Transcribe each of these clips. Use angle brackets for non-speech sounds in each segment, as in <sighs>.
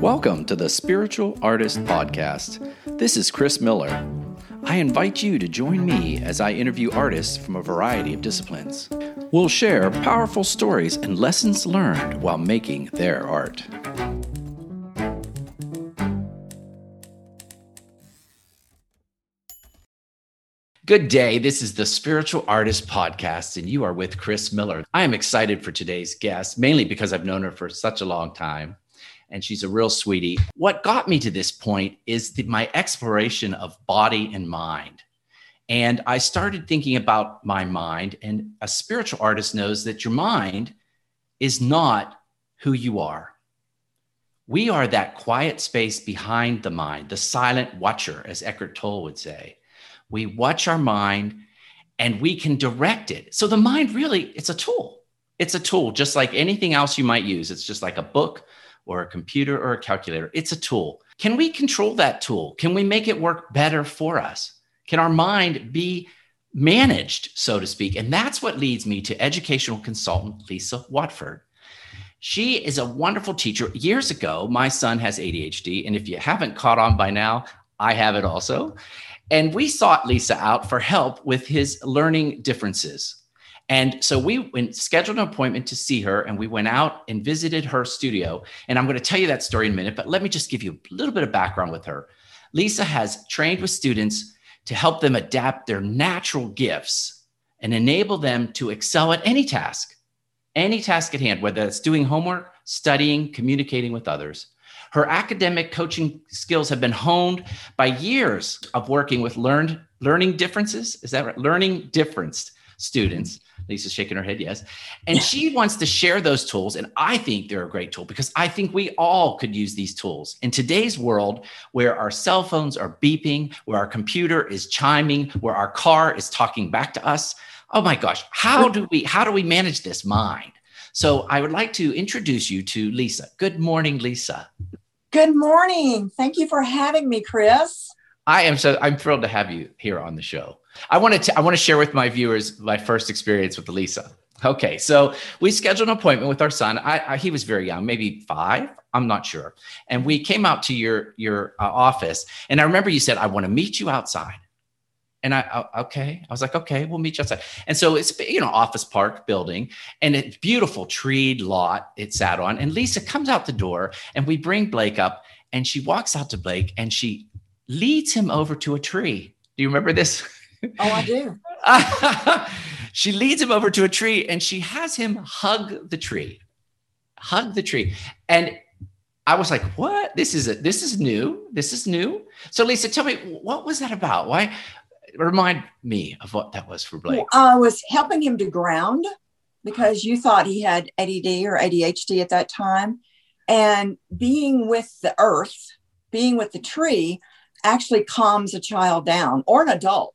Welcome to the Spiritual Artist Podcast. This is Chris Miller. I invite you to join me as I interview artists from a variety of disciplines. We'll share powerful stories and lessons learned while making their art. Good day. This is the Spiritual Artist Podcast, and you are with Chris Miller. I am excited for today's guest, mainly because I've known her for such a long time, and she's a real sweetie. What got me to this point is the, my exploration of body and mind. And I started thinking about my mind, and a spiritual artist knows that your mind is not who you are. We are that quiet space behind the mind, the silent watcher, as Eckhart Tolle would say we watch our mind and we can direct it. So the mind really, it's a tool. It's a tool, just like anything else you might use. It's just like a book or a computer or a calculator. It's a tool. Can we control that tool? Can we make it work better for us? Can our mind be managed, so to speak? And that's what leads me to educational consultant Lisa Watford. She is a wonderful teacher. Years ago, my son has ADHD. And if you haven't caught on by now, I have it also. And we sought Lisa out for help with his learning differences. And so we went, scheduled an appointment to see her, and we went out and visited her studio. And I'm going to tell you that story in a minute, but let me just give you a little bit of background with her. Lisa has trained with students to help them adapt their natural gifts and enable them to excel at any task, any task at hand, whether it's doing homework, studying, communicating with others. Her academic coaching skills have been honed by years of working with learned learning differences. Is that right? Learning difference students. Lisa's shaking her head, yes. And she wants to share those tools. And I think they're a great tool because I think we all could use these tools. In today's world, where our cell phones are beeping, where our computer is chiming, where our car is talking back to us, oh my gosh, how do we how do we manage this mind? So I would like to introduce you to Lisa. Good morning, Lisa. Good morning. Thank you for having me, Chris. I am so I'm thrilled to have you here on the show. I want to I want to share with my viewers my first experience with Lisa. Okay, so we scheduled an appointment with our son. I, I, he was very young, maybe five. I'm not sure. And we came out to your your uh, office, and I remember you said, "I want to meet you outside." And I, okay, I was like, okay, we'll meet you outside. And so it's, you know, office park building and it's beautiful treed lot it sat on. And Lisa comes out the door and we bring Blake up and she walks out to Blake and she leads him over to a tree. Do you remember this? Oh, I do. <laughs> she leads him over to a tree and she has him hug the tree, hug the tree. And I was like, what? This is a, this is new. This is new. So Lisa, tell me, what was that about? Why, remind me of what that was for Blake. I was helping him to ground because you thought he had ADD or ADHD at that time. And being with the earth, being with the tree, actually calms a child down or an adult.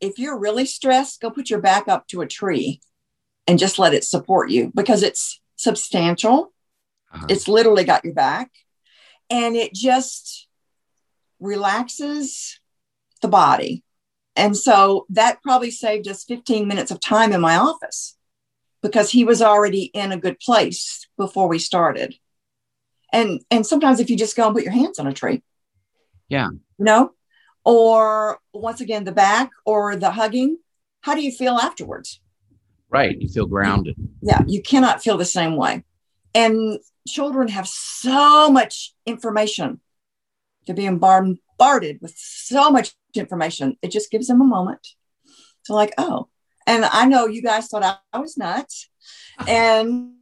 If you're really stressed, go put your back up to a tree and just let it support you because it's substantial. Uh-huh. It's literally got your back and it just relaxes the body and so that probably saved us 15 minutes of time in my office because he was already in a good place before we started. And and sometimes if you just go and put your hands on a tree. Yeah. You know, or once again the back or the hugging, how do you feel afterwards? Right, you feel grounded. Yeah, you cannot feel the same way. And children have so much information to be bombarded with so much information. It just gives them a moment to like, oh, and I know you guys thought I, I was nuts, <laughs> and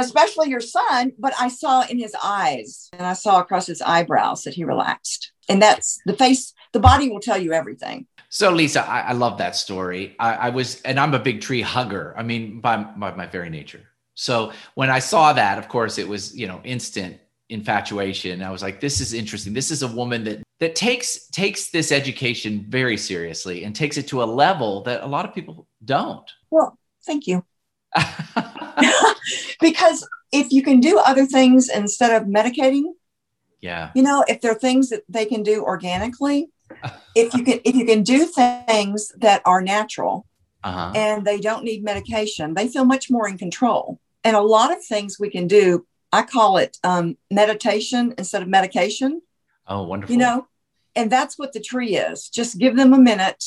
especially your son, but I saw in his eyes and I saw across his eyebrows that he relaxed. And that's the face, the body will tell you everything. So, Lisa, I, I love that story. I, I, was, and I'm a big tree hugger. I mean, by, by my very nature. So when I saw that, of course, it was, you know, instant infatuation. I was like, this is interesting. This is a woman that that takes takes this education very seriously and takes it to a level that a lot of people don't. Well, thank you. <laughs> because if you can do other things instead of medicating, yeah. You know, if there are things that they can do organically, if you can if you can do things that are natural uh-huh. and they don't need medication, they feel much more in control. And a lot of things we can do I call it um, meditation instead of medication. Oh, wonderful. You know, and that's what the tree is. Just give them a minute.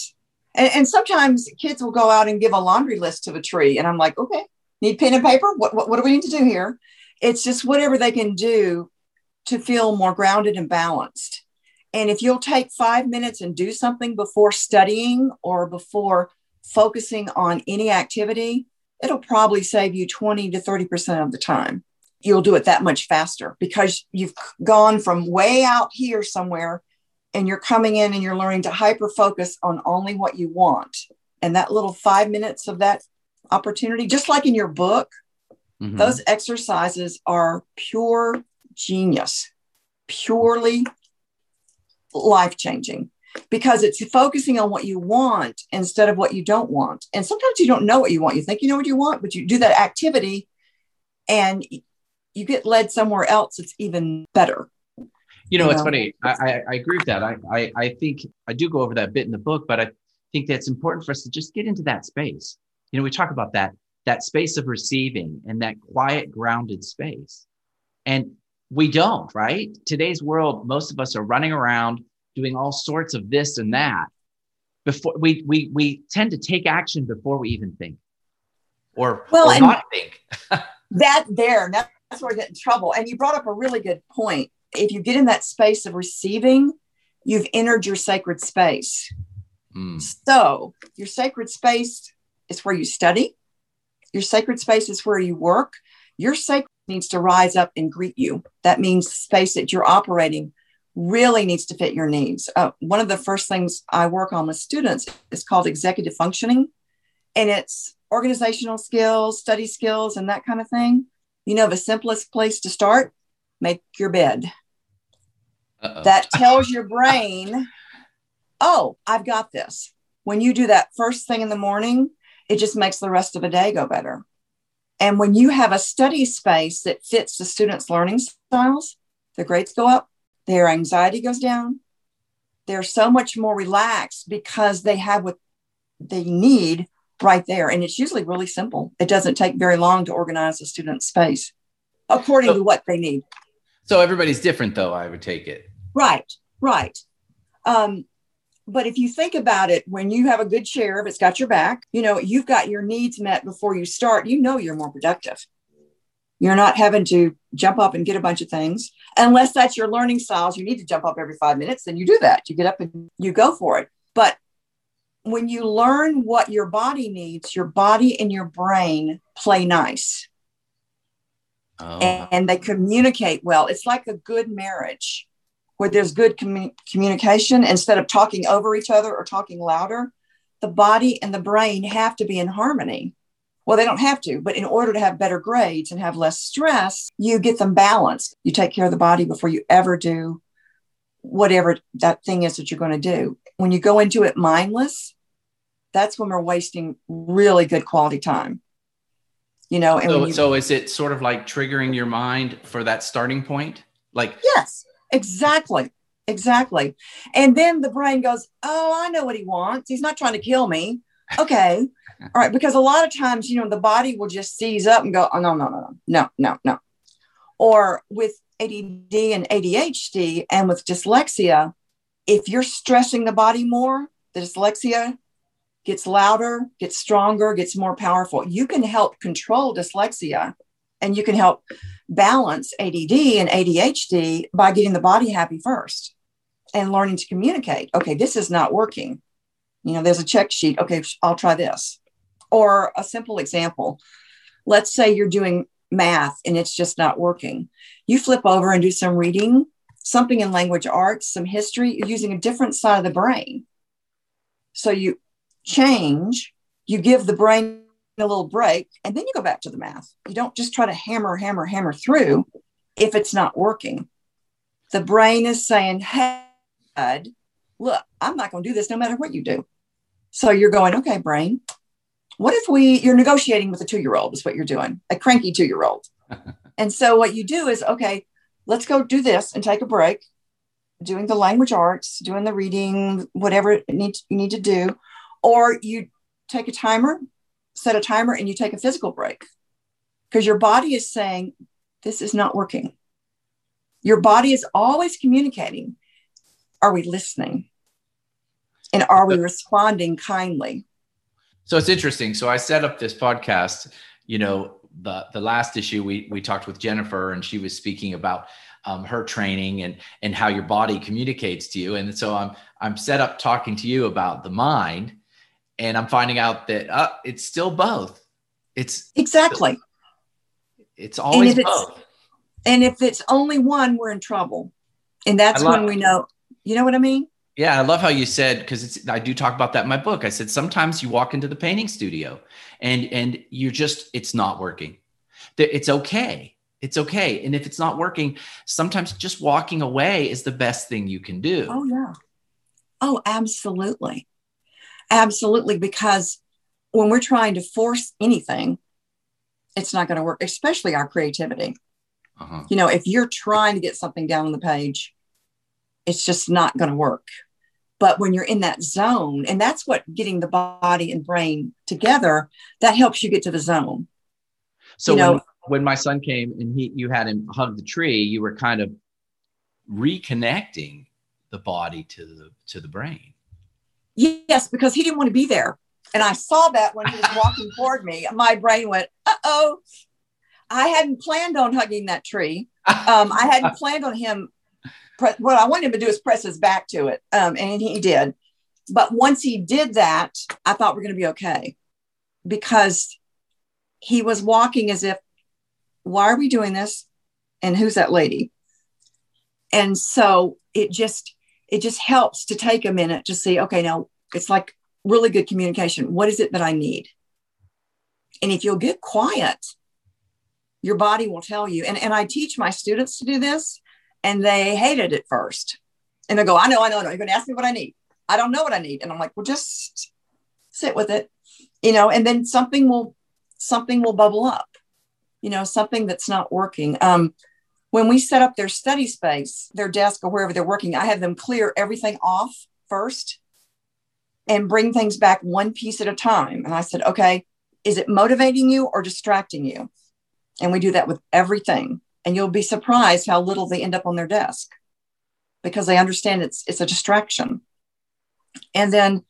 And, and sometimes kids will go out and give a laundry list to the tree. And I'm like, okay, need pen and paper? What, what, what do we need to do here? It's just whatever they can do to feel more grounded and balanced. And if you'll take five minutes and do something before studying or before focusing on any activity, it'll probably save you 20 to 30% of the time. You'll do it that much faster because you've gone from way out here somewhere and you're coming in and you're learning to hyper focus on only what you want. And that little five minutes of that opportunity, just like in your book, mm-hmm. those exercises are pure genius, purely life changing because it's focusing on what you want instead of what you don't want. And sometimes you don't know what you want. You think you know what you want, but you do that activity and you get led somewhere else it's even better. You know, you it's know? funny. I, I, agree with that. I, I, I think I do go over that bit in the book, but I think that's important for us to just get into that space. You know, we talk about that that space of receiving and that quiet, grounded space. And we don't, right? Today's world, most of us are running around doing all sorts of this and that. Before we we we tend to take action before we even think, or well, or not think. <laughs> that there, that's where I get in trouble. And you brought up a really good point. If you get in that space of receiving, you've entered your sacred space. Mm. So your sacred space is where you study. Your sacred space is where you work. Your sacred needs to rise up and greet you. That means space that you're operating really needs to fit your needs. Uh, one of the first things I work on with students is called executive functioning, and it's organizational skills, study skills, and that kind of thing. You know, the simplest place to start make your bed. Uh-oh. That tells your brain, oh, I've got this. When you do that first thing in the morning, it just makes the rest of the day go better. And when you have a study space that fits the students' learning styles, the grades go up, their anxiety goes down. They're so much more relaxed because they have what they need right there. And it's usually really simple. It doesn't take very long to organize a student's space according so, to what they need. So everybody's different, though, I would take it. Right, right. Um, but if you think about it, when you have a good sheriff, it's got your back, you know, you've got your needs met before you start, you know, you're more productive. You're not having to jump up and get a bunch of things. Unless that's your learning styles, you need to jump up every five minutes, then you do that. You get up and you go for it. But when you learn what your body needs, your body and your brain play nice. Oh. And, and, they communicate well. It's like a good marriage where there's good commun- communication instead of talking over each other or talking louder. The body and the brain have to be in harmony. Well, they don't have to, but in order to have better grades and have less stress, you get them balanced. You take care of the body before you ever do whatever that thing is that you're going to do. When you go into it mindless, that's when we're wasting really good quality time. You know, and so, you, so is it sort of like triggering your mind for that starting point? Like, yes, Exactly. Exactly. And then the brain goes, Oh, I know what he wants. He's not trying to kill me. Okay. <laughs> All right. Because a lot of times, you know, the body will just seize up and go, Oh, no, no, no, no, no, no, no. Or with ADD and ADHD and with dyslexia, if you're stressing the body more, the dyslexia gets louder, gets stronger, gets more powerful. You can help control dyslexia and you can help balance ADD and ADHD by getting the body happy first and learning to communicate. Okay, this is not working. You know, there's a check sheet. Okay, I'll try this. Or a simple example. Let's say you're doing math and it's just not working. You flip over and do some reading, something in language arts, some history, you're using a different side of the brain. So you change, you give the brain a little break, and then you go back to the math. You don't just try to hammer, hammer, hammer through if it's not working. The brain is saying, hey, look, I'm not going to do this no matter what you do. So you're going, okay, brain, what if we, you're negotiating with a two year old, is what you're doing, a cranky two year old. <laughs> and so what you do is, okay, let's go do this and take a break, doing the language arts, doing the reading, whatever it needs, you need to do. Or you take a timer set a timer and you take a physical break because your body is saying, this is not working. Your body is always communicating. Are we listening? And are we responding kindly? So it's interesting. So I set up this podcast, you know, the the last issue we we talked with Jennifer and she was speaking about um, her training and and how your body communicates to you. And so I'm I'm set up talking to you about the mind, and I'm finding out that uh, it's still both. It's exactly. It's always and both. And if it's only one, we're in trouble, and that's love, when we know. You know what I mean? Yeah, I love how you said because it's. I do talk about that in my book. I said sometimes you walk into the painting studio, and and you're just it's not working. It's okay it's okay. And if it's not working, sometimes just walking away is the best thing you can do. Oh, yeah. Oh, absolutely. Absolutely. Because when we're trying to force anything, it's not going to work, especially our creativity. Uh-huh. You know, if you're trying to get something down on the page, it's just not going to work. But when you're in that zone, and that's what getting the body and brain together, that helps you get to the zone. So, you know, when my son came and he you had him hug the tree, you were kind of reconnecting the body to the to the brain. Yes, because he didn't want to be there. And I saw that when he was walking <laughs> toward me. My brain went, uh oh. I hadn't planned on hugging that tree. Um, I hadn't <laughs> planned on him. Pre- what I wanted him to do is press his back to it. Um, and he did. But once he did that, I thought we're going to be okay because he was walking as if why are we doing this? And who's that lady? And so it just it just helps to take a minute to see, okay, now it's like really good communication. What is it that I need? And if you'll get quiet, your body will tell you. And, and I teach my students to do this, and they hate it at first. And they go, I know, I know, I know. You're going to ask me what I need. I don't know what I need. And I'm like, well, just sit with it, you know, and then something will something will bubble up you know, something that's not working. Um, when we set up their study space, their desk or wherever they're working, I have them clear everything off first and bring things back one piece at a time. And I said, okay, is it motivating you or distracting you? And we do that with everything. And you'll be surprised how little they end up on their desk because they understand it's it's a distraction. And then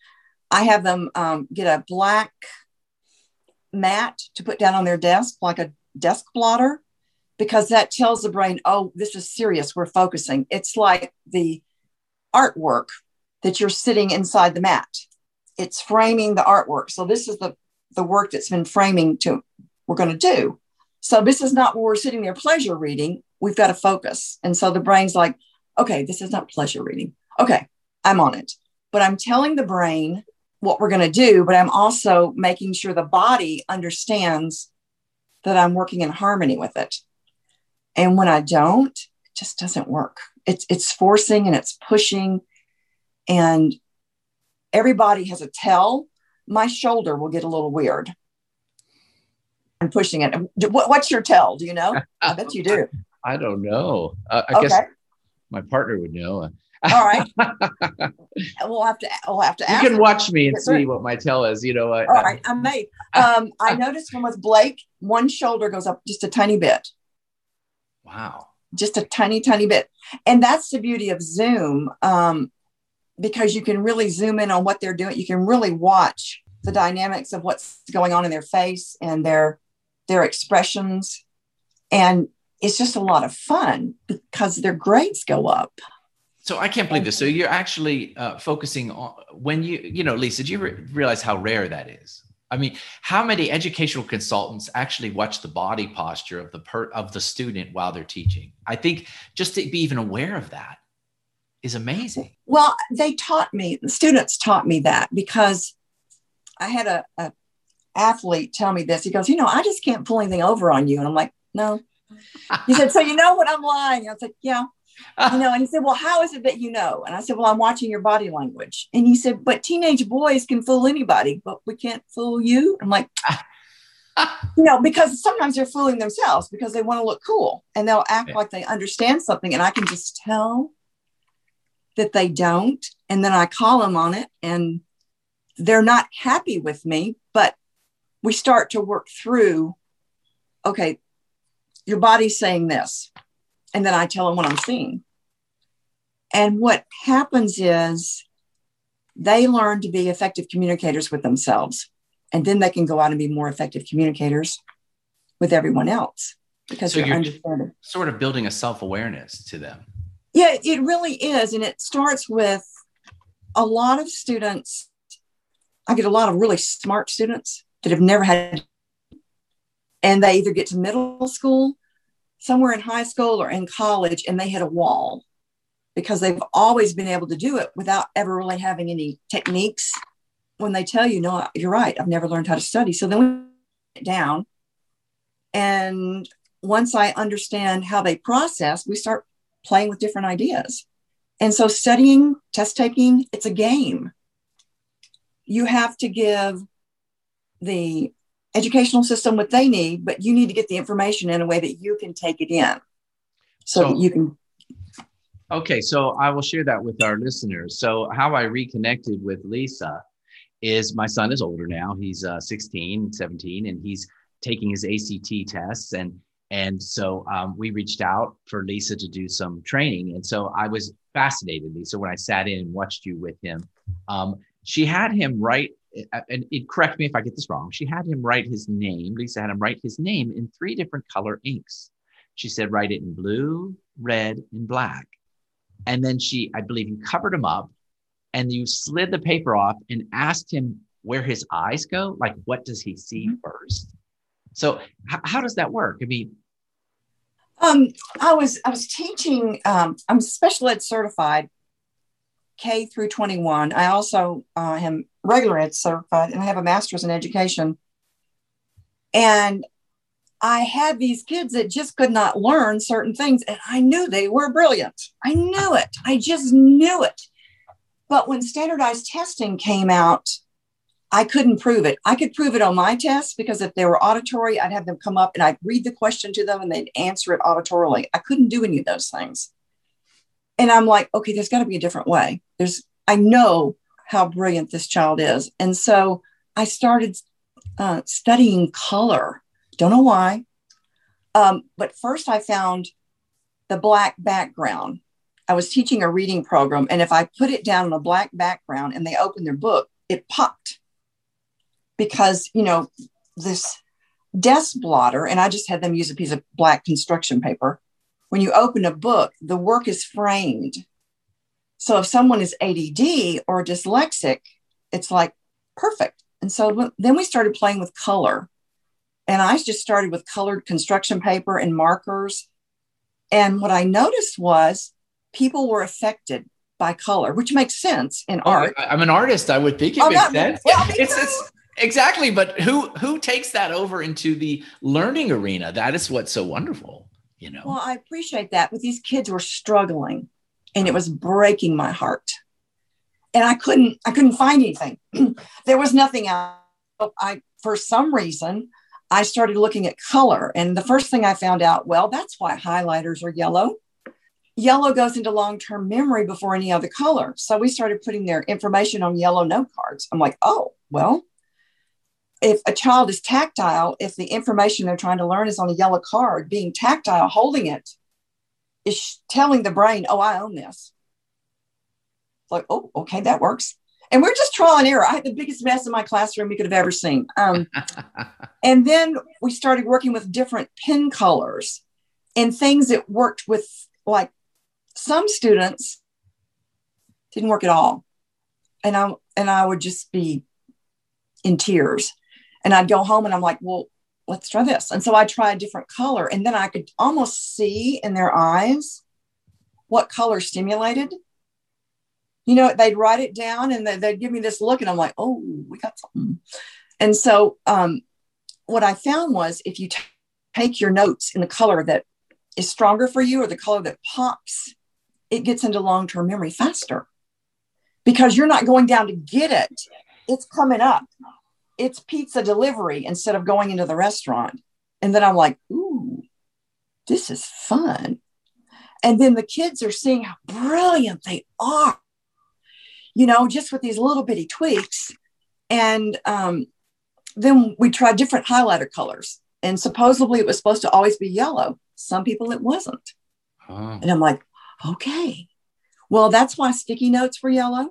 I have them um, get a black mat to put down on their desk, like a desk blotter because that tells the brain, oh, this is serious. We're focusing. It's like the artwork that you're sitting inside the mat. It's framing the artwork. So this is the the work that's been framing to we're going to do. So this is not where we're sitting there pleasure reading. We've got to focus. And so the brain's like, okay, this is not pleasure reading. Okay, I'm on it. But I'm telling the brain what we're going to do, but I'm also making sure the body understands that I'm working in harmony with it. And when I don't, it just doesn't work. It's it's forcing and it's pushing and everybody has a tell. My shoulder will get a little weird. I'm pushing it. What's your tell? Do you know? <laughs> I bet you do. I don't know. Uh, I okay. guess my partner would know. <laughs> All right. <laughs> we'll have to. We'll have to. You can watch me and see what my tell is. You know. All right, I'm made. Um, I noticed when with Blake, one shoulder goes up just a tiny bit. Wow. Just a tiny, tiny bit, and that's the beauty of Zoom, um, because you can really zoom in on what they're doing. You can really watch the dynamics of what's going on in their face and their their expressions, and it's just a lot of fun because their grades go up. So I can't believe this. So you're actually uh, focusing on when you, you know, Lisa, do you re- realize how rare that is? I mean, how many educational consultants actually watch the body posture of the per- of the student while they're teaching? I think just to be even aware of that is amazing. Well, they taught me, the students taught me that because I had a, a athlete tell me this. He goes, you know, I just can't pull anything over on you. And I'm like, no. He said, so you know what I'm lying? I was like, yeah <laughs> you know, and he said, Well, how is it that you know? And I said, Well, I'm watching your body language. And he said, But teenage boys can fool anybody, but we can't fool you. I'm like, <laughs> you know, because sometimes they're fooling themselves because they want to look cool and they'll act yeah. like they understand something. And I can just tell that they don't. And then I call them on it and they're not happy with me, but we start to work through okay, your body's saying this. And then I tell them what I'm seeing. And what happens is they learn to be effective communicators with themselves. And then they can go out and be more effective communicators with everyone else because so you're, sort of building a self-awareness to them. Yeah, it really is. And it starts with a lot of students. I get a lot of really smart students that have never had, and they either get to middle school, somewhere in high school, or in college, and they hit a wall because they've always been able to do it without ever really having any techniques. When they tell you, no, you're right, I've never learned how to study. So then we down. And once I understand how they process, we start playing with different ideas. And so studying, test taking, it's a game. You have to give the educational system what they need, but you need to get the information in a way that you can take it in so, so you can Okay, so I will share that with our listeners. So, how I reconnected with Lisa is my son is older now. He's uh, 16, 17, and he's taking his ACT tests. And and so um, we reached out for Lisa to do some training. And so I was fascinated, Lisa, when I sat in and watched you with him. Um, she had him write, and it, correct me if I get this wrong. She had him write his name. Lisa had him write his name in three different color inks. She said, write it in blue, red, and black. And then she, I believe you covered him up and you slid the paper off and asked him where his eyes go. Like, what does he see mm-hmm. first? So, h- how does that work? I mean, um, I was I was teaching. Um, I'm special ed certified, K through 21. I also uh, am regular ed certified, and I have a master's in education. And I had these kids that just could not learn certain things, and I knew they were brilliant. I knew it. I just knew it. But when standardized testing came out, I couldn't prove it. I could prove it on my tests because if they were auditory, I'd have them come up and I'd read the question to them and they'd answer it auditorily. I couldn't do any of those things. And I'm like, okay, there's got to be a different way. There's, I know how brilliant this child is. And so I started uh, studying color don't know why. Um, but first, I found the black background. I was teaching a reading program, and if I put it down on a black background and they open their book, it popped because, you know, this desk blotter, and I just had them use a piece of black construction paper. When you open a book, the work is framed. So if someone is ADD or dyslexic, it's like perfect. And so then we started playing with color. And I just started with colored construction paper and markers. And what I noticed was people were affected by color, which makes sense in oh, art. I'm an artist. I would think it oh, makes sense. Well, it's, it's, exactly, but who who takes that over into the learning arena? That is what's so wonderful, you know. Well, I appreciate that, but these kids were struggling, and it was breaking my heart. And I couldn't I couldn't find anything. <clears throat> there was nothing out. I for some reason I started looking at color. And the first thing I found out, well, that's why highlighters are yellow. Yellow goes into long term memory before any other color. So we started putting their information on yellow note cards. I'm like, oh, well, if a child is tactile, if the information they're trying to learn is on a yellow card, being tactile, holding it is telling the brain, oh, I own this. It's like, oh, okay, that works and we're just trial and error. I had the biggest mess in my classroom you could have ever seen. Um, <laughs> and then we started working with different pen colors and things that worked with like some students didn't work at all. And I and I would just be in tears. And I'd go home and I'm like, well, let's try this. And so I try a different color. And then I could almost see in their eyes what color stimulated you know, they'd write it down and they'd give me this look, and I'm like, oh, we got something. And so, um, what I found was if you t- take your notes in the color that is stronger for you or the color that pops, it gets into long term memory faster because you're not going down to get it, it's coming up. It's pizza delivery instead of going into the restaurant. And then I'm like, ooh, this is fun. And then the kids are seeing how brilliant they are you know, just with these little bitty tweaks. And um, then we tried different highlighter colors. And supposedly it was supposed to always be yellow. Some people it wasn't. Oh. And I'm like, okay. Well, that's why sticky notes were yellow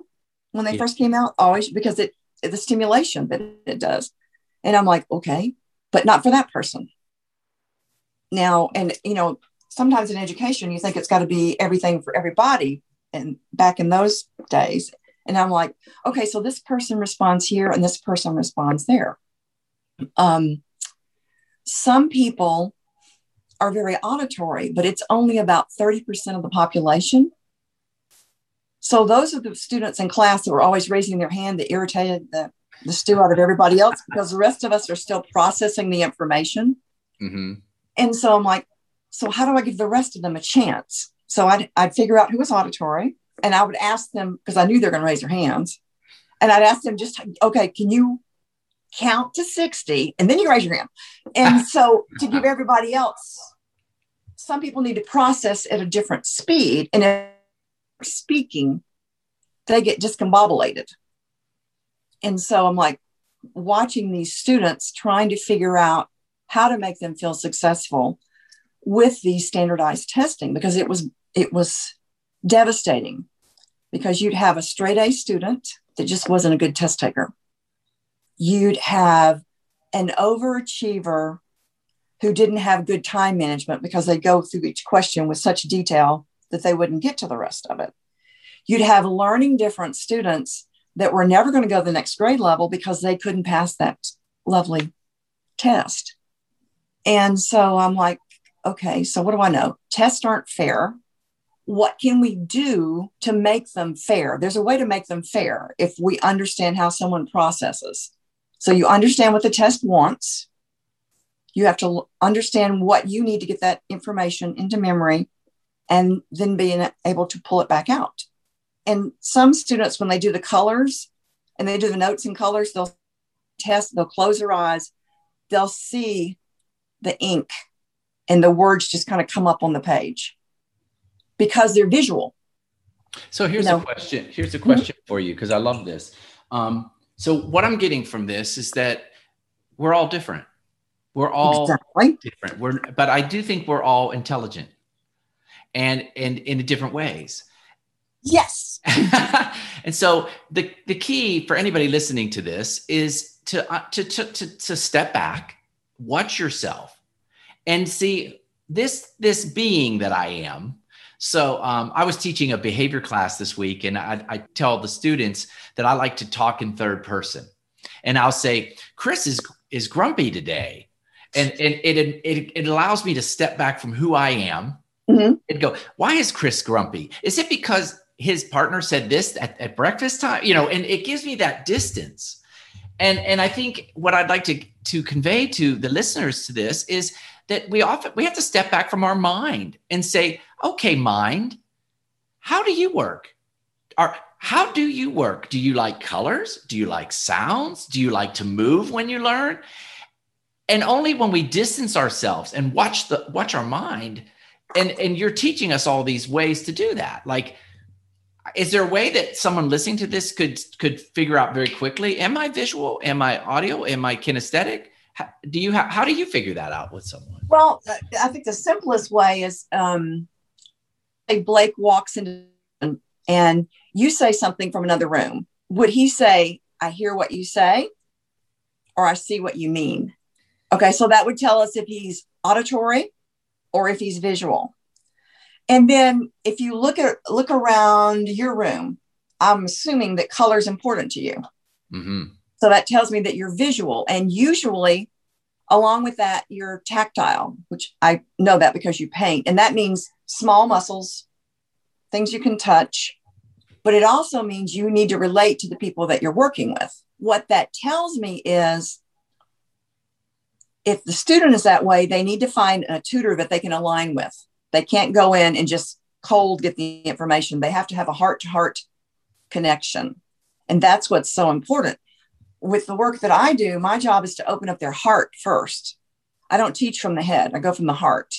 when they yeah. first came out, always because it the stimulation that it does. And I'm like, okay, but not for that person. Now, and you know, sometimes in education, you think it's got to be everything for everybody. And back in those days, and I'm like, okay, so this person responds here and this person responds there. Um, some people are very auditory, but it's only about 30% of the population. So those are the students in class that were always raising their hand that irritated the, the stew out of everybody else because the rest of us are still processing the information. Mm-hmm. And so I'm like, so how do I give the rest of them a chance? So I'd, I'd figure out who was auditory and I would ask them because I knew they're going to raise their hands. And I'd ask them just, okay, can you count to 60 and then you raise your hand. And <laughs> so to give everybody else, some people need to process at a different speed. And if speaking, they get discombobulated. And so I'm like watching these students trying to figure out how to make them feel successful with these standardized testing because it was it was devastating because you'd have a straight A student that just wasn't a good test taker you'd have an overachiever who didn't have good time management because they go through each question with such detail that they wouldn't get to the rest of it. You'd have learning different students that were never going to go to the next grade level because they couldn't pass that lovely test. And so I'm like, okay, so what do I know? Tests aren't fair. What can we do to make them fair? There's a way to make them fair if we understand how someone processes. So you understand what the test wants. You have to understand what you need to get that information into memory and then being able to pull it back out. And some students, when they do the colors and they do the notes in colors, they'll test, they'll close their eyes, they'll see the ink and the words just kind of come up on the page because they're visual. So here's you know? a question. Here's a question mm-hmm. for you because I love this. Um, so what I'm getting from this is that we're all different. We're all exactly. different. We're, but I do think we're all intelligent, and and in different ways. Yes. <laughs> and so the the key for anybody listening to this is to uh, to, to to to step back, watch yourself, and see this this being that I am so um, I was teaching a behavior class this week, and I, I tell the students that I like to talk in third person, and I'll say, "Chris is is grumpy today," and and it it, it allows me to step back from who I am mm-hmm. and go, "Why is Chris grumpy? Is it because his partner said this at, at breakfast time?" You know, and it gives me that distance. And and I think what I'd like to to convey to the listeners to this is that we often we have to step back from our mind and say, okay, mind, how do you work? Are how do you work? Do you like colors? Do you like sounds? Do you like to move when you learn? And only when we distance ourselves and watch the watch our mind, and and you're teaching us all these ways to do that. Like, is there a way that someone listening to this could could figure out very quickly? Am I visual? Am I audio? Am I kinesthetic? How, do you how do you figure that out with someone? Well, I think the simplest way is um, say Blake walks into and you say something from another room. Would he say, I hear what you say, or I see what you mean? Okay, so that would tell us if he's auditory or if he's visual. And then if you look at look around your room, I'm assuming that color is important to you. Mm-hmm. So that tells me that you're visual. And usually Along with that, you're tactile, which I know that because you paint. And that means small muscles, things you can touch. But it also means you need to relate to the people that you're working with. What that tells me is if the student is that way, they need to find a tutor that they can align with. They can't go in and just cold get the information. They have to have a heart to heart connection. And that's what's so important with the work that I do, my job is to open up their heart first. I don't teach from the head, I go from the heart.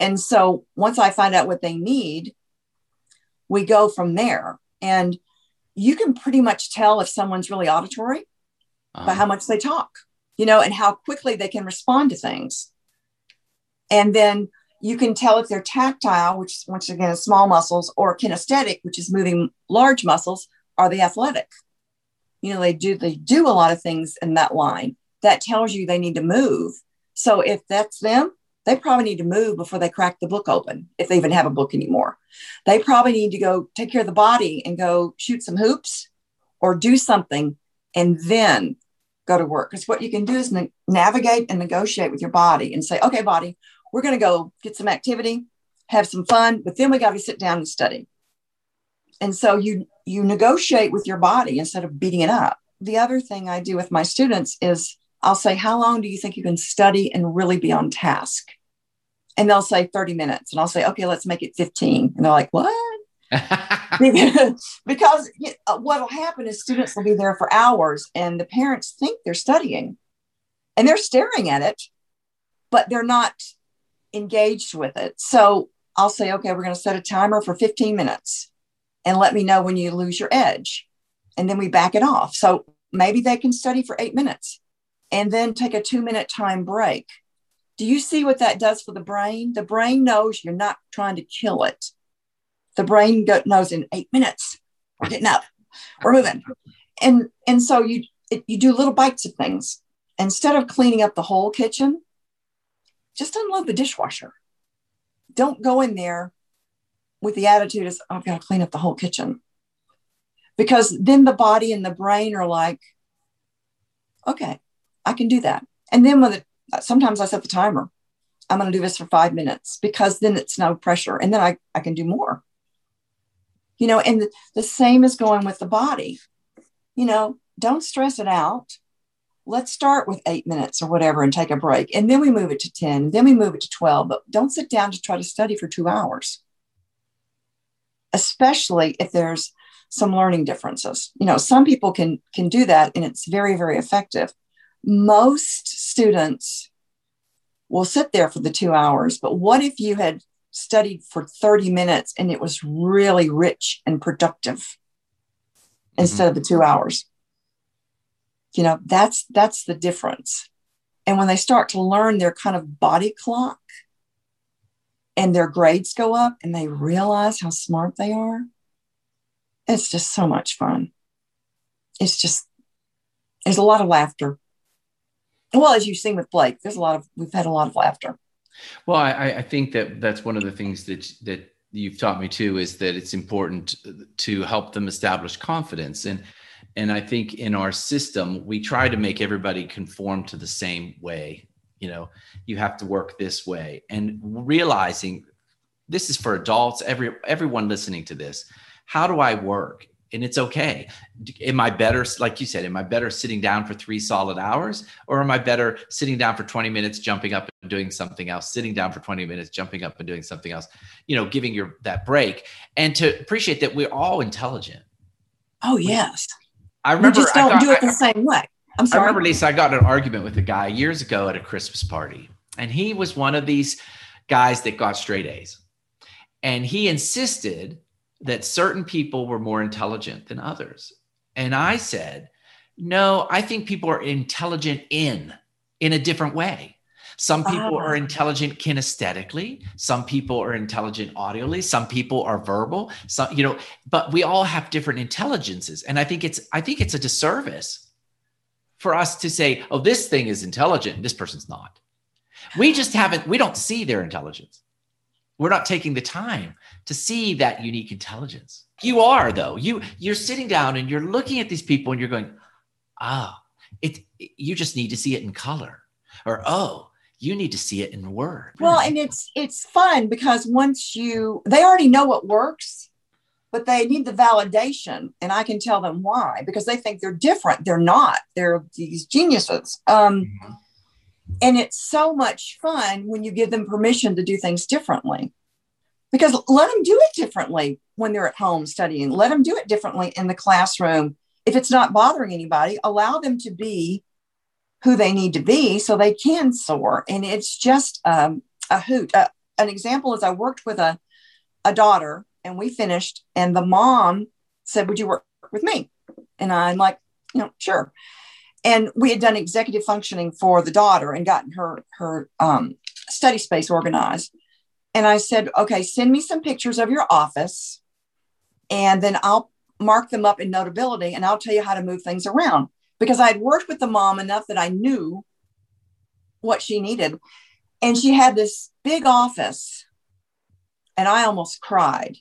And so once I find out what they need, we go from there. And you can pretty much tell if someone's really auditory uh-huh. by how much they talk, you know, and how quickly they can respond to things. And then you can tell if they're tactile, which is once again small muscles, or kinesthetic, which is moving large muscles. Are they athletic? You know, they do they do a lot of things in that line. That tells you they need to move. So if that's them, they probably need to move before they crack the book open, if they even have a book anymore. They probably need to go take care of the body and go shoot some hoops or do something and then go to work. Because what you can do is na- navigate and negotiate with your body and say, okay, body, we're going to go get some activity, have some fun, but then we got to sit down and study. And so you you negotiate with your body instead of beating it up. The other thing I do with my students is I'll say, How long do you think you can study and really be on task? And they'll say 30 minutes. And I'll say, Okay, let's make it 15. And they're like, What? <laughs> because uh, what will happen is students will be there for hours and the parents think they're studying and they're staring at it, but they're not engaged with it. So I'll say, okay, we're going to set a timer for 15 minutes and let me know when you lose your edge. And then we back it off. So maybe they can study for eight minutes and then take a two minute time break. Do you see what that does for the brain? The brain knows you're not trying to kill it. The brain knows in eight minutes we're getting up, we're moving, and and so you it, you do little bites of things instead of cleaning up the whole kitchen. Just unload the dishwasher. Don't go in there with the attitude oh, I've got to clean up the whole kitchen, because then the body and the brain are like, okay, I can do that. And then when it, sometimes I set the timer, I'm going to do this for five minutes because then it's no pressure. And then I, I can do more. You know, and the, the same is going with the body. You know, don't stress it out. Let's start with eight minutes or whatever and take a break. And then we move it to 10, and then we move it to 12. But don't sit down to try to study for two hours, especially if there's some learning differences. You know, some people can can do that and it's very, very effective most students will sit there for the two hours, but what if you had studied for 30 minutes and it was really rich and productive mm-hmm. instead of the two hours? You know, that's that's the difference. And when they start to learn their kind of body clock and their grades go up and they realize how smart they are, it's just so much fun. It's just, there's a lot of laughter well, as you've seen with Blake, there's a lot of we've had a lot of laughter. Well, I, I think that that's one of the things that that you've taught me too is that it's important to help them establish confidence and and I think in our system we try to make everybody conform to the same way. You know, you have to work this way, and realizing this is for adults. Every everyone listening to this, how do I work? And it's okay. Am I better, like you said, am I better sitting down for three solid hours or am I better sitting down for 20 minutes, jumping up and doing something else, sitting down for 20 minutes, jumping up and doing something else, you know, giving your that break and to appreciate that we're all intelligent. Oh, yes. I remember we just don't got, do it the same way. I'm sorry. I remember, Lisa, I got an argument with a guy years ago at a Christmas party, and he was one of these guys that got straight A's. And he insisted that certain people were more intelligent than others. And I said, no, I think people are intelligent in in a different way. Some people are ah. intelligent kinesthetically, some people are intelligent audially, some people are verbal, some you know, but we all have different intelligences and I think it's I think it's a disservice for us to say, "Oh, this thing is intelligent, this person's not." We just haven't we don't see their intelligence. We're not taking the time to see that unique intelligence. You are though. You you're sitting down and you're looking at these people and you're going, "Ah, oh, it you just need to see it in color." Or, "Oh, you need to see it in word." Well, and it's it's fun because once you they already know what works, but they need the validation and I can tell them why because they think they're different. They're not. They're these geniuses. Um mm-hmm and it's so much fun when you give them permission to do things differently. Because let them do it differently when they're at home studying. Let them do it differently in the classroom. If it's not bothering anybody, allow them to be who they need to be so they can soar. And it's just um, a hoot. Uh, an example is I worked with a, a daughter and we finished, and the mom said, Would you work with me? And I'm like, You know, sure and we had done executive functioning for the daughter and gotten her her um, study space organized And I said, okay, send me some pictures of your office and then I'll mark them up in notability and I'll tell you how to move things around. Because I'd worked with the mom enough that I knew what she needed. And she had this big office, and I almost cried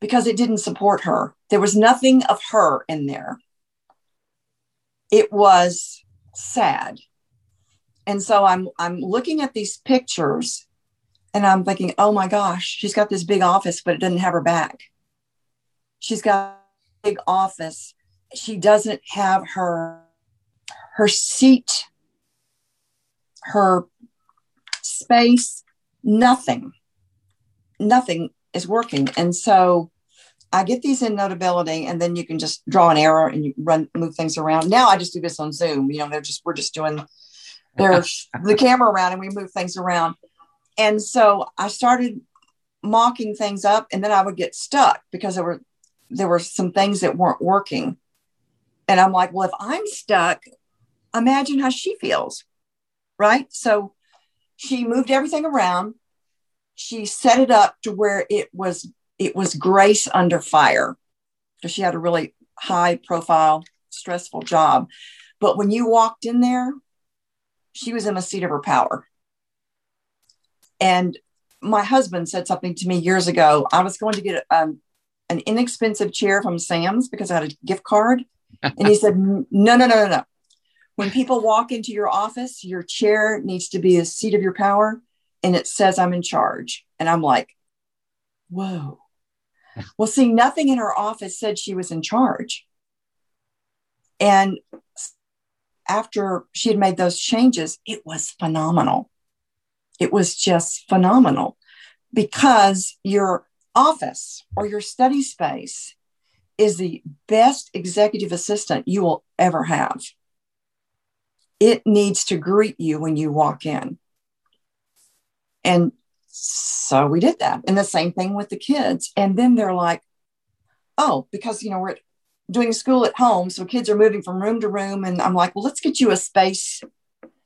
because it didn't support her. There was nothing of her in there. It was sad. And so I'm I'm looking at these pictures and I'm thinking, oh my gosh, she's got this big office, but it doesn't have her back. She's got a big office. She doesn't have her her seat, her space, nothing, nothing is working. And so I get these in Notability, and then you can just draw an arrow and you run move things around. Now I just do this on Zoom. You know, they're just we're just doing there's <laughs> the camera around and we move things around. And so I started mocking things up, and then I would get stuck because there were there were some things that weren't working. And I'm like, well, if I'm stuck, imagine how she feels. Right. So she moved everything around. She set it up to where it was it was grace under fire because she had a really high profile, stressful job. But when you walked in there, she was in a seat of her power. And my husband said something to me years ago. I was going to get um, an inexpensive chair from Sam's because I had a gift card. And he said, No, no, no, no, no. When people walk into your office, your chair needs to be a seat of your power and it says, I'm in charge. And I'm like, Whoa. Well, see, nothing in her office said she was in charge. And after she had made those changes, it was phenomenal. It was just phenomenal because your office or your study space is the best executive assistant you will ever have. It needs to greet you when you walk in. And so we did that. And the same thing with the kids. And then they're like, oh, because, you know, we're doing school at home. So kids are moving from room to room. And I'm like, well, let's get you a space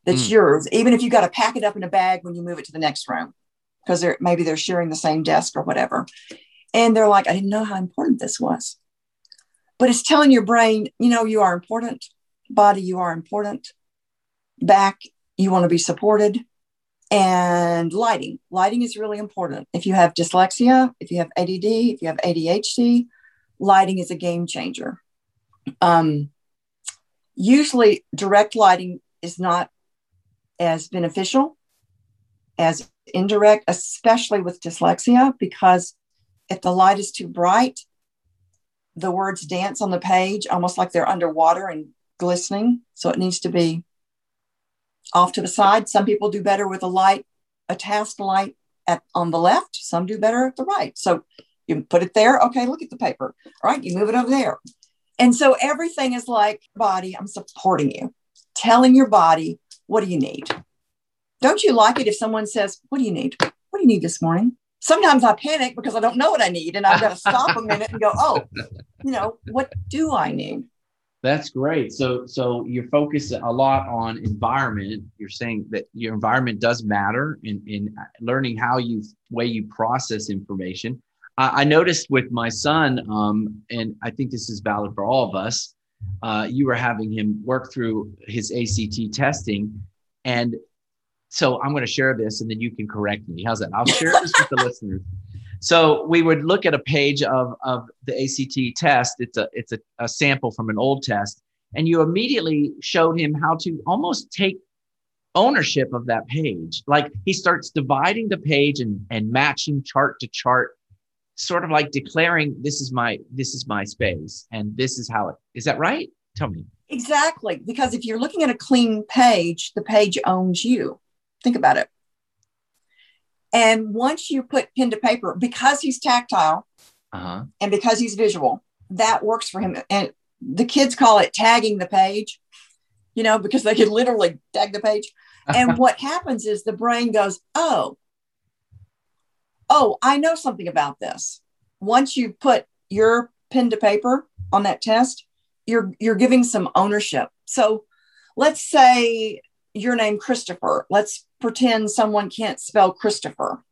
that's mm. yours, even if you got to pack it up in a bag when you move it to the next room because they're maybe they're sharing the same desk or whatever. And they're like, I didn't know how important this was. But it's telling your brain, you know, you are important. Body, you are important. Back, you want to be supported. And lighting. Lighting is really important. If you have dyslexia, if you have ADD, if you have ADHD, lighting is a game changer. Um, usually, direct lighting is not as beneficial as indirect, especially with dyslexia, because if the light is too bright, the words dance on the page almost like they're underwater and glistening. So it needs to be off to the side. Some people do better with a light, a task light at on the left. Some do better at the right. So you put it there. Okay, look at the paper. All right, you move it over there. And so everything is like body, I'm supporting you, telling your body, what do you need? Don't you like it if someone says, What do you need? What do you need this morning? Sometimes I panic because I don't know what I need and I've got to stop a minute and go, Oh, you know, what do I need? That's great. So, so you're focused a lot on environment. You're saying that your environment does matter in, in learning how you way you process information. I, I noticed with my son, um, and I think this is valid for all of us. Uh, you were having him work through his ACT testing, and so I'm going to share this and then you can correct me. How's that? I'll share this with the <laughs> listeners. So we would look at a page of, of the ACT test. It's a it's a, a sample from an old test, and you immediately showed him how to almost take ownership of that page. Like he starts dividing the page and, and matching chart to chart, sort of like declaring this is my this is my space and this is how it is that right? Tell me. Exactly. Because if you're looking at a clean page, the page owns you. Think about it. And once you put pen to paper, because he's tactile uh-huh. and because he's visual, that works for him. And the kids call it tagging the page, you know, because they can literally tag the page. And <laughs> what happens is the brain goes, oh, oh, I know something about this. Once you put your pen to paper on that test, you're you're giving some ownership. So let's say your name Christopher. Let's pretend someone can't spell Christopher.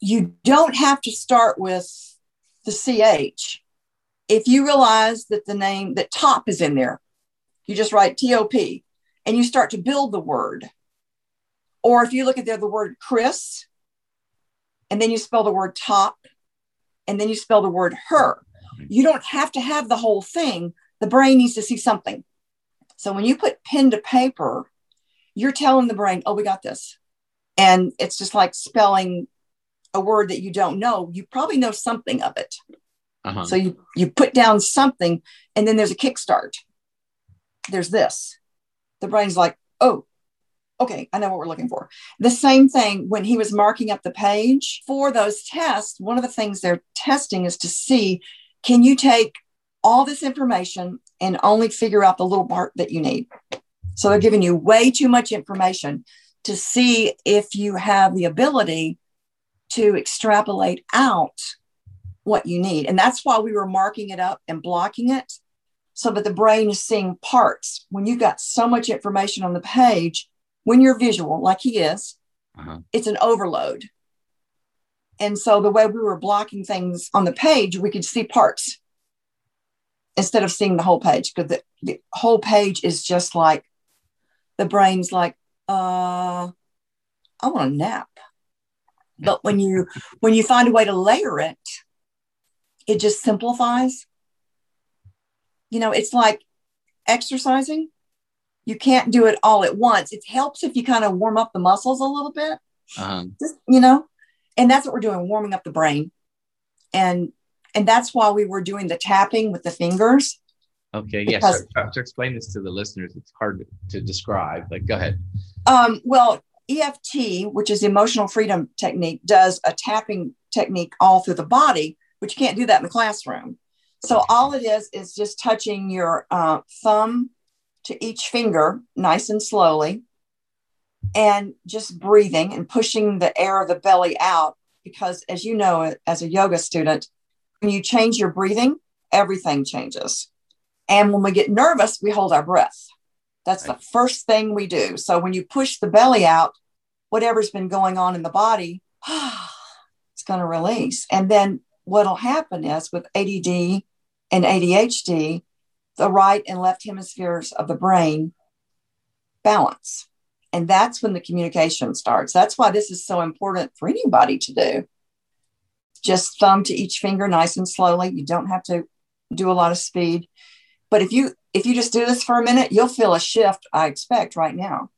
you don't have to start with the ch if you realize that the name that top is in there you just write top and you start to build the word. Or if you look at there the word chris and then you spell the word top and then you spell the word her. You don't have to have the whole thing. The brain needs to see something. So when you put pen to paper you're telling the brain oh we got this and it's just like spelling a word that you don't know, you probably know something of it. Uh-huh. So you you put down something, and then there's a kickstart. There's this. The brain's like, oh, okay, I know what we're looking for. The same thing when he was marking up the page for those tests. One of the things they're testing is to see can you take all this information and only figure out the little part that you need. So they're giving you way too much information to see if you have the ability to extrapolate out what you need. And that's why we were marking it up and blocking it so that the brain is seeing parts. When you've got so much information on the page, when you're visual, like he is, uh-huh. it's an overload. And so the way we were blocking things on the page, we could see parts instead of seeing the whole page because the, the whole page is just like the brain's like, uh, I want a nap. But when you <laughs> when you find a way to layer it, it just simplifies. You know, it's like exercising. You can't do it all at once. It helps if you kind of warm up the muscles a little bit. Uh-huh. Just, you know, and that's what we're doing, warming up the brain. And and that's why we were doing the tapping with the fingers. Okay, yes. Yeah, so to explain this to the listeners, it's hard to, describe. Like, go ahead. Um, well, EFT, which is the emotional freedom technique, does a tapping technique all through the body, which you can't do that in the classroom. So all it is is just touching your uh, thumb to each finger, nice and slowly, and just breathing and pushing the air of the belly out. Because as you know, as a yoga student, when you change your breathing, everything changes. And when we get nervous, we hold our breath. That's the first thing we do. So when you push the belly out, whatever's been going on in the body, <sighs> it's going to release. And then what'll happen is with ADD and ADHD, the right and left hemispheres of the brain balance. And that's when the communication starts. That's why this is so important for anybody to do. Just thumb to each finger nice and slowly. You don't have to do a lot of speed. But if you if you just do this for a minute, you'll feel a shift, I expect, right now.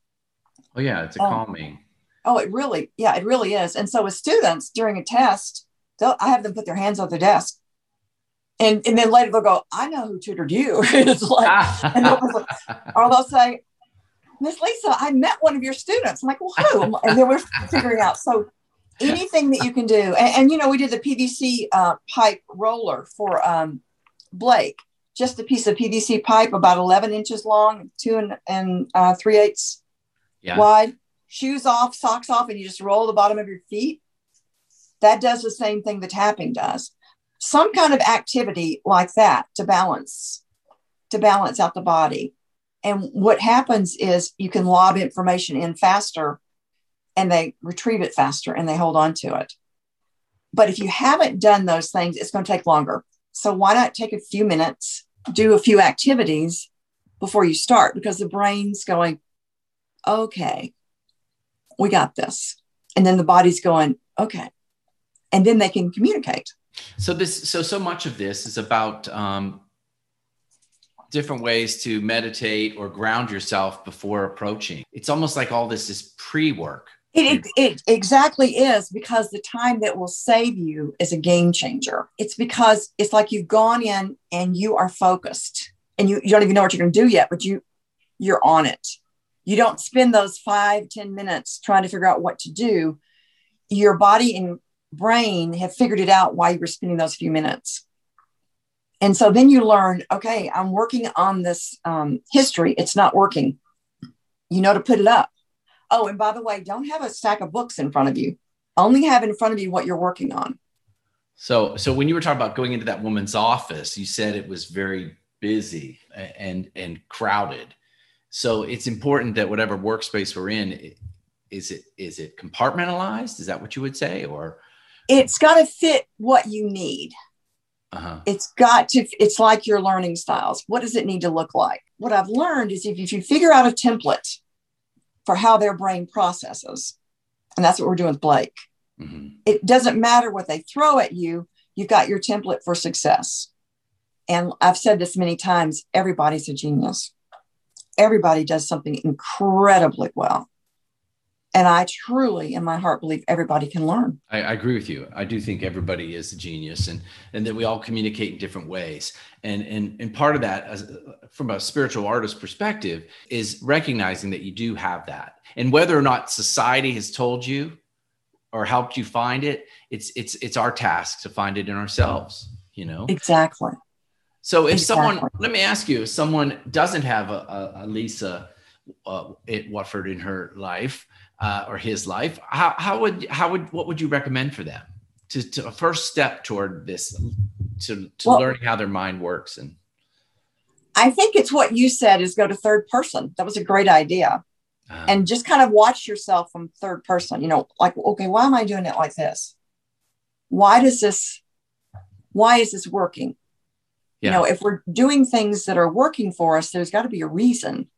Oh yeah, it's a um, calming. Oh, it really, yeah, it really is. And so with students during a test, I have them put their hands on their desk. And, and then later they'll go, I know who tutored you. <laughs> it's like, and they'll like, <laughs> or they'll say, Miss Lisa, I met one of your students. I'm like, well, who? And then we're figuring out. So anything that you can do. And, and you know, we did the PVC uh, pipe roller for um, Blake, just a piece of PVC pipe about 11 inches long, two and, and uh, three eighths yeah. wide shoes off, socks off, and you just roll the bottom of your feet, that does the same thing the tapping does. Some kind of activity like that to balance, to balance out the body. And what happens is you can lob information in faster and they retrieve it faster and they hold on to it. But if you haven't done those things, it's going to take longer. So why not take a few minutes, do a few activities before you start? Because the brain's going, okay, we got this. And then the body's going, okay. And then they can communicate. So this, so, so much of this is about um, different ways to meditate or ground yourself before approaching. It's almost like all this is pre-work. It, it, it, exactly is because the time that will save you is a game changer. It's because it's like you've gone in and you are focused and you, you don't even know what you're going to do yet, but you you're on it. You don't spend those five ten minutes trying to figure out what to do. Your body and brain have figured it out while you were spending those few minutes. And so then you learn okay i'm working on this um, history. It's not working. You know to put it up oh and by the way don't have a stack of books in front of you only have in front of you what you're working on so so when you were talking about going into that woman's office you said it was very busy and and crowded so it's important that whatever workspace we're in, is it is it compartmentalized? Is that what you would say, or it's got to fit what you need. Uh-huh. It's got to, it's like your learning styles. What does it need to look like? What I've learned is if, if you figure out a template for how their brain processes, and that's what we're doing with Blake, mm-hmm. it doesn't matter what they throw at you, you've got your template for success. And I've said this many times everybody's a genius. Everybody does something incredibly well and I truly, in my heart, believe everybody can learn. I, I, agree with you. I do think everybody is a genius, and and that we all communicate in different ways. And and and part of that, as, from a spiritual artist perspective, is recognizing that you do have that, and whether or not society has told you or helped you find it, it's it's it's our task to find it in ourselves. You know exactly. So if exactly. someone, let me ask you, if someone doesn't have a, a, a Lisa uh, at Watford in her life uh, or his life, how, how would how would what would you recommend for them to, to a first step toward this to, to well, learning how their mind works and I think it's what you said is go to third person. That was a great idea. Uh, and just kind of watch yourself from third person, you know, like, okay, why am I doing it like this? Why does this, why is this working? Yeah. You know, if we're doing things that are working for us, there's got to be a reason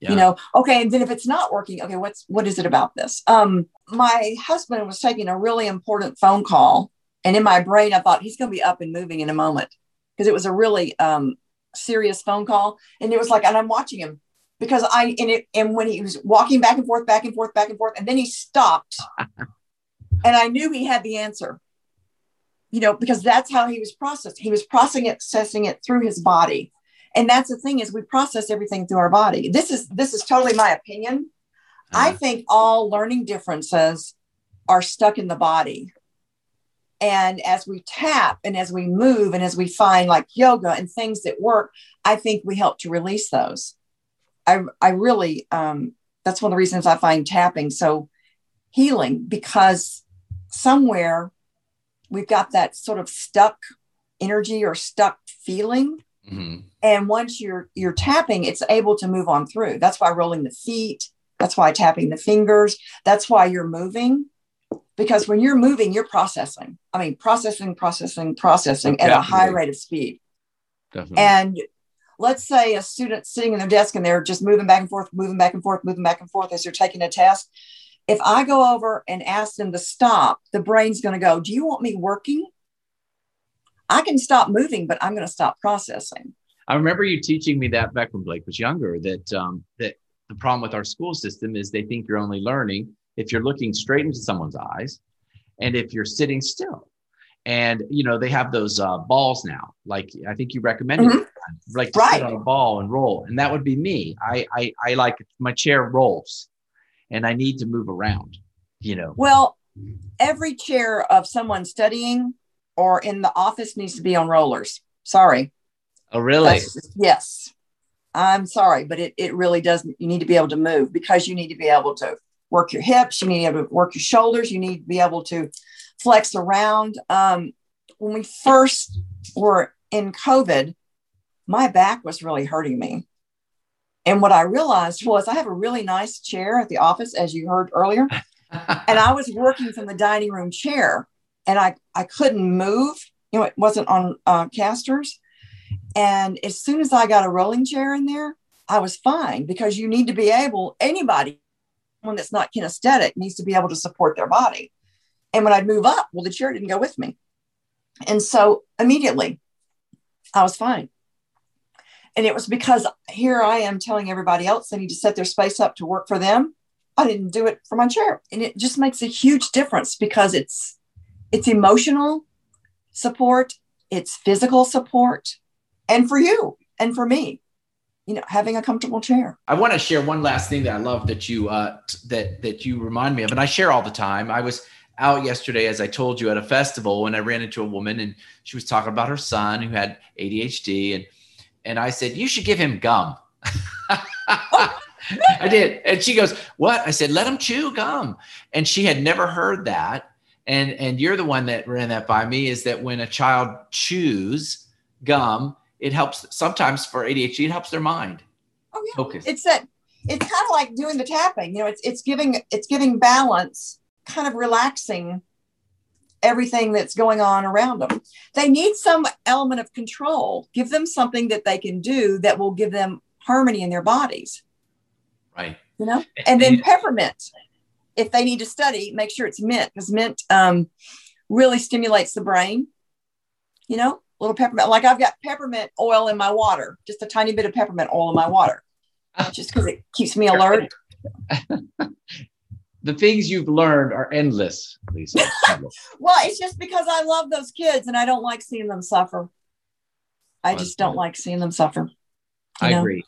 yeah. you know okay and then if it's not working okay what's what is it about this? Um my husband was taking a really important phone call and in my brain i thought he's going to be up and moving in a moment because it was a really um serious phone call and it was like and i'm watching him because i and it and when he was walking back and forth back and forth back and forth and then he stopped <laughs> and i knew he had the answer. You know because that's how he was processing he was processing it processing it through his body and that's the thing is we process everything through our body. This is this is totally my opinion. Uh-huh. i think all learning differences are stuck in the body. And as we tap and as we move and as we find like yoga and things that work i think we help to release those. I i really um that's one of the reasons i find tapping so healing because somewhere we've got that sort of stuck energy or stuck feeling. Mm-hmm. And once you're you're tapping, it's able to move on through. That's why rolling the feet. That's why tapping the fingers. That's why you're moving. Because when you're moving, you're processing. I mean, processing, processing, processing at a high rate of speed. Definitely. And let's say a student sitting in their desk and they're just moving back and forth, moving back and forth, moving back and forth as they're taking a test. If I go over and ask them to stop, the brain's going to go, Do you want me working? I can stop moving, but I'm going to stop processing. I remember you teaching me that back when Blake was younger. That um, that the problem with our school system is they think you're only learning if you're looking straight into someone's eyes, and if you're sitting still. And you know they have those uh, balls now. Like I think you recommended, mm-hmm. like to right. sit on a ball and roll, and that would be me. I I, I like my chair rolls, and I need to move around. You know. Well, every chair of someone studying or in the office needs to be on rollers. Sorry. Oh, really? yes. I'm sorry, but it, it really doesn't. You need to be able to move because you need to be able to work your hips. You need to be able to work your shoulders. You need to be able to flex around. Um, when we first were in COVID, my back was really hurting me. And what I realized was I have a really nice chair at the office, as you heard earlier. <laughs> and I was working from the dining room chair and I, I couldn't move. You know, it wasn't on uh, casters. And as soon as I got a rolling chair in there, I was fine because you need to be able, anybody, one that's not kinesthetic, needs to be able to support their body. And when I'd move up, well, the chair didn't go with me. And so immediately I was fine. And it was because here I am telling everybody else they need to set their space up to work for them. I didn't do it for my chair. And it just makes a huge difference because it's it's emotional support, it's physical support, and for you and for me, you know, having a comfortable chair. I want to share one last thing that I love that you uh, that that you remind me of, and I share all the time. I was out yesterday, as I told you, at a festival, and I ran into a woman, and she was talking about her son who had ADHD, and and I said, "You should give him gum." <laughs> I did, and she goes, "What?" I said, "Let him chew gum," and she had never heard that and and you're the one that ran that by me is that when a child chews gum it helps sometimes for adhd it helps their mind oh yeah focus it's that it's kind of like doing the tapping you know it's it's giving it's giving balance kind of relaxing everything that's going on around them. They need some element of control. Give them something that they can do that will give them harmony in their bodies. Right. You know, and then peppermint. If they need to study, make sure it's mint because mint um, really stimulates the brain. You know, little peppermint. Like I've got peppermint oil in my water, just a tiny bit of peppermint oil in my water, ah. just because it keeps me alert. <laughs> the things you've learned are endless, Lisa. <laughs> well, it's just because I love those kids and I don't like seeing them suffer. I well, just don't like seeing them suffer. I know? agree.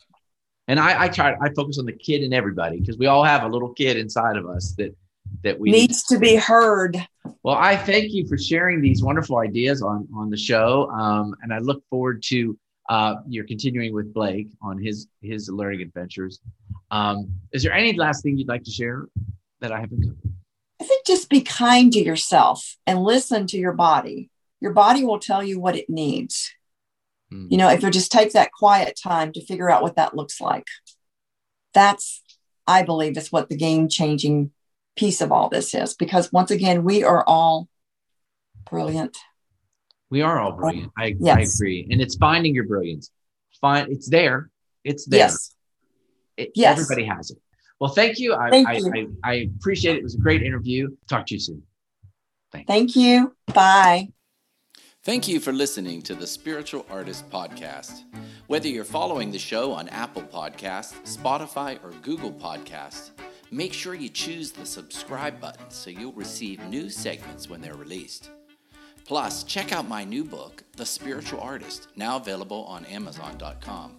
And I, I try, I focus on the kid and everybody because we all have a little kid inside of us that that we needs to be heard. Well, I thank you for sharing these wonderful ideas on on the show, um, and I look forward to uh, you're continuing with Blake on his his learning adventures. Um, is there any last thing you'd like to share that I haven't covered? I think just be kind to yourself and listen to your body. Your body will tell you what it needs. Mm. You know, if you just take that quiet time to figure out what that looks like, that's, I believe, is what the game changing piece of all this is. Because once again, we are all brilliant. We are all brilliant. I, yes. I agree. And it's finding your brilliance. Find it's there. It's there. Yes. It, yes. Everybody has it. Well, thank you. I, thank I, you. I, I, appreciate it. It was a great interview. Talk to you soon. Thanks. Thank you. Bye. Thank you for listening to the Spiritual Artist Podcast. Whether you're following the show on Apple Podcasts, Spotify, or Google Podcasts, make sure you choose the subscribe button so you'll receive new segments when they're released. Plus, check out my new book, The Spiritual Artist, now available on Amazon.com.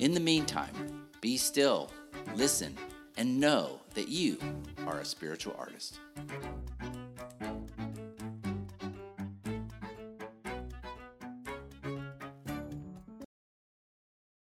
In the meantime, be still listen, and know that you are a spiritual artist.